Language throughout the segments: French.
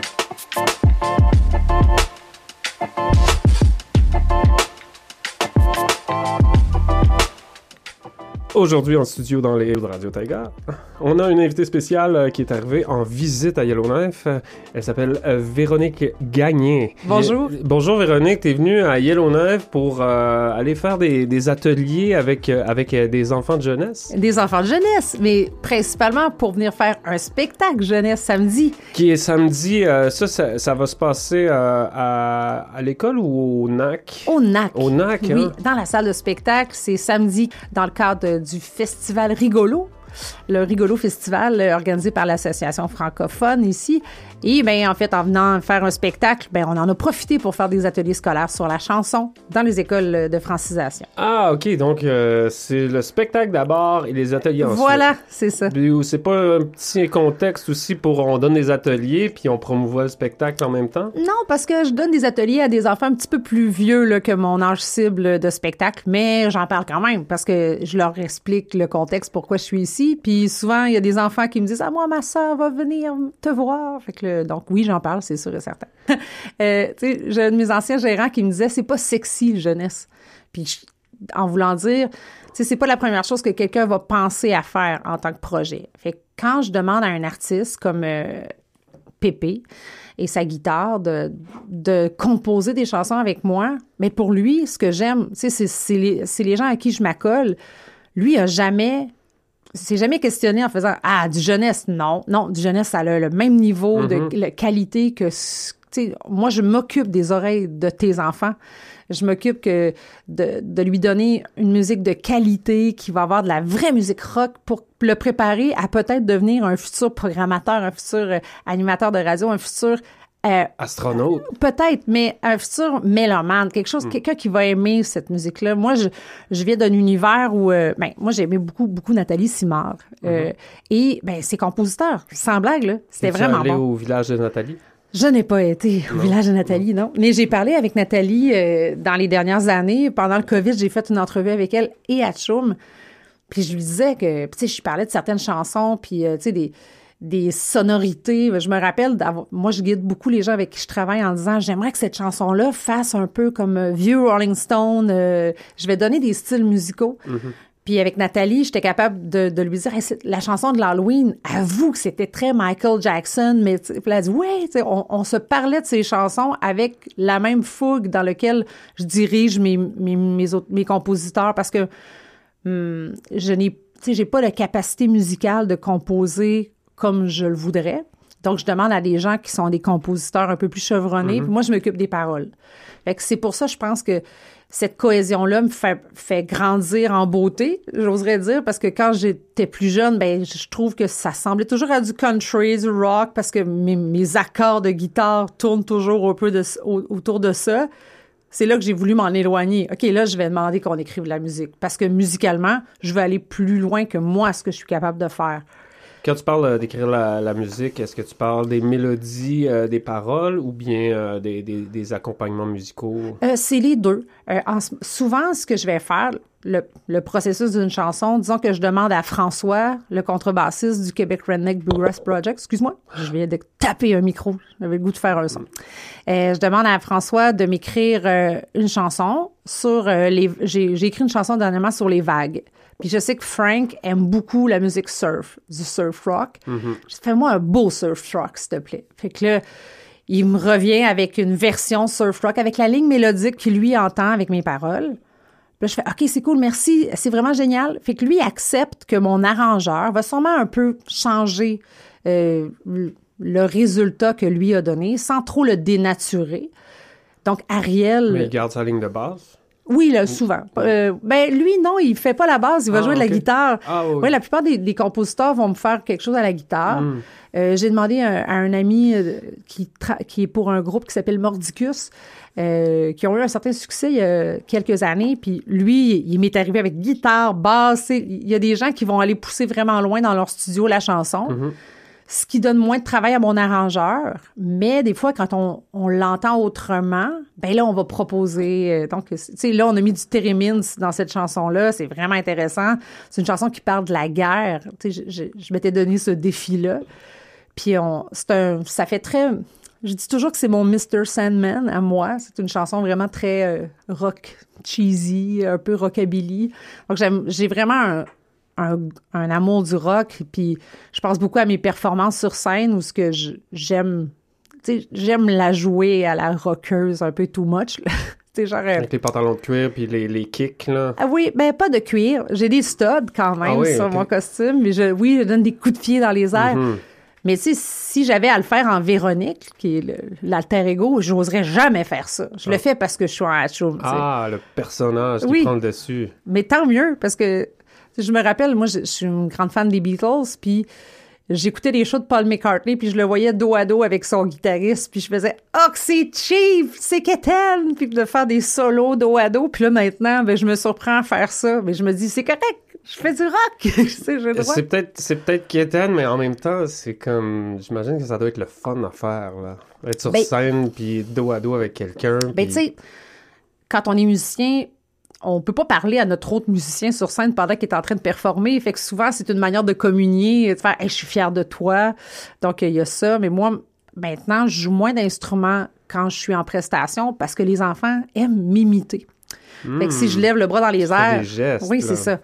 Bye. Aujourd'hui en studio dans les de Radio Taiga, on a une invitée spéciale euh, qui est arrivée en visite à Yellowknife. Elle s'appelle euh, Véronique Gagné. Bonjour. bonjour Véronique, tu es venue à Yellowknife pour euh, aller faire des, des ateliers avec, avec des enfants de jeunesse. Des enfants de jeunesse, mais principalement pour venir faire un spectacle jeunesse samedi. Qui est samedi, ça, ça, va se passer à, à l'école ou au NAC? Au NAC. Au NAC, Oui, hein? dans la salle de spectacle, c'est samedi dans le cadre du festival Rigolo le Rigolo Festival euh, organisé par l'Association francophone ici. Et bien, en fait, en venant faire un spectacle, ben, on en a profité pour faire des ateliers scolaires sur la chanson dans les écoles de francisation. Ah, OK. Donc, euh, c'est le spectacle d'abord et les ateliers ensuite. Voilà, c'est ça. C'est pas un petit contexte aussi pour on donne des ateliers puis on promouvoit le spectacle en même temps? Non, parce que je donne des ateliers à des enfants un petit peu plus vieux là, que mon âge cible de spectacle, mais j'en parle quand même parce que je leur explique le contexte, pourquoi je suis ici. Puis souvent, il y a des enfants qui me disent Ah, moi, ma soeur va venir te voir. Fait que donc oui, j'en parle, c'est sûr et certain. euh, j'ai un de mes anciens gérants qui me disait c'est pas sexy, jeunesse. Puis en voulant dire, tu c'est pas la première chose que quelqu'un va penser à faire en tant que projet. Fait que quand je demande à un artiste comme euh, Pépé et sa guitare de, de composer des chansons avec moi, mais pour lui, ce que j'aime, c'est les, les gens à qui je m'accole. Lui a jamais c'est jamais questionné en faisant ah du jeunesse. Non. Non du jeunesse ça a le même niveau de mm-hmm. qualité que sais moi je m'occupe des oreilles de tes enfants. Je m'occupe que de, de, lui donner une musique de qualité qui va avoir de la vraie musique rock pour le préparer à peut-être devenir un futur programmateur un futur euh, animateur de radio un futur euh, Astronaute. Peut-être, mais un futur mélomane, quelque chose, mm. quelqu'un qui va aimer cette musique-là. Moi, je, je viens d'un univers où, euh, ben, moi, j'aimais beaucoup, beaucoup Nathalie Simard. Euh, mm-hmm. et, ben, ses compositeurs, sans blague, là, c'était vraiment allé bon. au village de Nathalie? Je n'ai pas été au village de Nathalie, non. Mais j'ai parlé avec Nathalie dans les dernières années. Pendant le COVID, j'ai fait une entrevue avec elle et à Choum. Puis je lui disais que, tu sais, je parlais de certaines chansons, puis, tu sais, des des sonorités. Je me rappelle, moi, je guide beaucoup les gens avec qui je travaille en disant, j'aimerais que cette chanson-là fasse un peu comme euh, vieux Rolling Stone. Euh, je vais donner des styles musicaux. Mm-hmm. Puis avec Nathalie, j'étais capable de, de, lui dire la chanson de l'Halloween, avoue que c'était très Michael Jackson, mais elle a dit ouais, on, on, se parlait de ces chansons avec la même fougue dans laquelle je dirige mes mes, mes, autres, mes compositeurs parce que hum, je n'ai j'ai pas la capacité musicale de composer comme je le voudrais. Donc, je demande à des gens qui sont des compositeurs un peu plus chevronnés, puis moi, je m'occupe des paroles. Fait que c'est pour ça, je pense que cette cohésion-là me fait, fait grandir en beauté, j'oserais dire, parce que quand j'étais plus jeune, ben, je trouve que ça semblait toujours à du country, du rock, parce que mes, mes accords de guitare tournent toujours un peu de, autour de ça. C'est là que j'ai voulu m'en éloigner. OK, là, je vais demander qu'on écrive de la musique, parce que musicalement, je veux aller plus loin que moi, ce que je suis capable de faire. Quand tu parles euh, d'écrire la, musique, est-ce que tu parles des mélodies, euh, des paroles ou bien euh, des, accompagnements musicaux? c'est les deux. souvent, ce que je vais faire, le, le processus d'une chanson, disons que je demande à François, le contrebassiste du Québec Redneck Bluegrass Project, excuse-moi, je viens de taper un micro, j'avais le goût de faire un son. je demande à François de m'écrire une chanson sur les... J'ai écrit une chanson dernièrement sur les vagues. Puis je sais que Frank aime beaucoup la musique surf, du surf rock. Mm Fais-moi un beau surf rock, s'il te plaît. Fait que là, il me revient avec une version surf rock, avec la ligne mélodique qu'il lui entend avec mes paroles. Puis là, je fais OK, c'est cool, merci, c'est vraiment génial. Fait que lui accepte que mon arrangeur va sûrement un peu changer euh, le résultat que lui a donné sans trop le dénaturer. Donc, Ariel. Mais il garde sa ligne de base? Oui, là, souvent. Euh, ben lui, non, il fait pas la base, il va ah, jouer de la guitare. Ah, oui. la plupart des, compositeurs vont me faire quelque chose à la guitare. Hmm. Euh, j'ai demandé à, un ami euh, qui, qui est pour un groupe qui s'appelle Mordicus, qui ont eu un certain succès il y a quelques années. Puis lui, il m'est arrivé avec guitare, basse. Il y a des gens qui vont aller pousser vraiment loin dans leur studio la chanson. Mm-hmm ce qui donne moins de travail à mon arrangeur. Mais des fois, quand on, on l'entend autrement, ben là, on va proposer. Euh, donc, tu sais, là, on a mis du thérémine dans cette chanson-là. C'est vraiment intéressant. C'est une chanson qui parle de la guerre. Tu sais, je, je, m'étais donné ce défi-là. Puis, on, c'est un, ça fait très Je dis toujours que c'est mon Mr. Sandman à moi. C'est une chanson vraiment très euh, rock cheesy, un peu rockabilly. Donc j'ai vraiment un, un, amour du rock. Puis je pense beaucoup à mes performances sur scène où ce que j'aime, j'aime la jouer à la rockeuse un peu too much. Genre, euh, Avec les pantalons de cuir puis les, les kicks, là. Ah oui, ben pas de cuir. J'ai des studs quand même ah sur mon costume. Mais je, oui, je donne des coups de pied dans les airs. Mm-hmm. Mais tu si j'avais à le faire en Véronique, qui est l'alter ego, j'oserais jamais faire ça. Je le ah. fais parce que je suis en hatchoum. Ah, le personnage qui prend le dessus. Mais tant mieux, parce que je me rappelle, moi, je, suis une grande fan des Beatles, puis j'écoutais des shows de Paul McCartney, puis je le voyais dos à dos avec son guitariste, puis je faisais « Oh, c'est Chief! C'est Keten! » Puis de faire des solos dos à dos. Puis là, maintenant, ben, je me surprends à faire ça. Mais je me dis « C'est correct! je fais du rock. c'est peut-être c'est peut-être mais en même temps, c'est comme j'imagine que ça doit être le fun à faire là. Être sur ben scène puis dos à dos avec quelqu'un. Ben tu sais quand on est musicien, on peut pas parler à notre autre musicien sur scène pendant qu'il est en train de performer. Fait que souvent, c'est une manière de communier, de faire je suis fier de toi. Donc, il y a ça. Mais moi, maintenant, je joue moins d'instruments quand je suis en prestation parce que les enfants aiment m'imiter. Fait que si je hmm. lève le bras dans les airs. oui, c'est ça.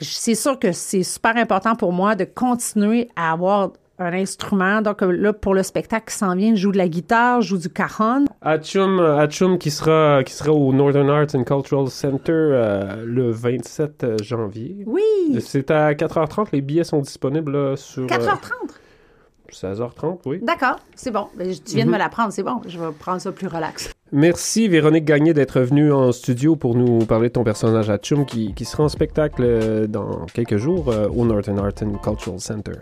C'est sûr que c'est super important pour moi de continuer à avoir un instrument. Donc là, pour le spectacle qui s'en vient, je joue de la guitare, je joue du cajon. Atchum, qui sera qui sera au Northern Arts and Cultural Center euh, le 27 janvier. Oui. C'est à 4h30. Les billets sont disponibles sur. 4h30. 16h30, oui. D'accord, c'est bon. Ben, tu viens de me mhm. l'apprendre, c'est bon. Je vais prendre ça plus relax. Merci Véronique Gagné d'être venue en studio pour nous parler de ton personnage à Chum qui, qui sera en spectacle euh, dans quelques jours euh, au Northern Art and Cultural Center.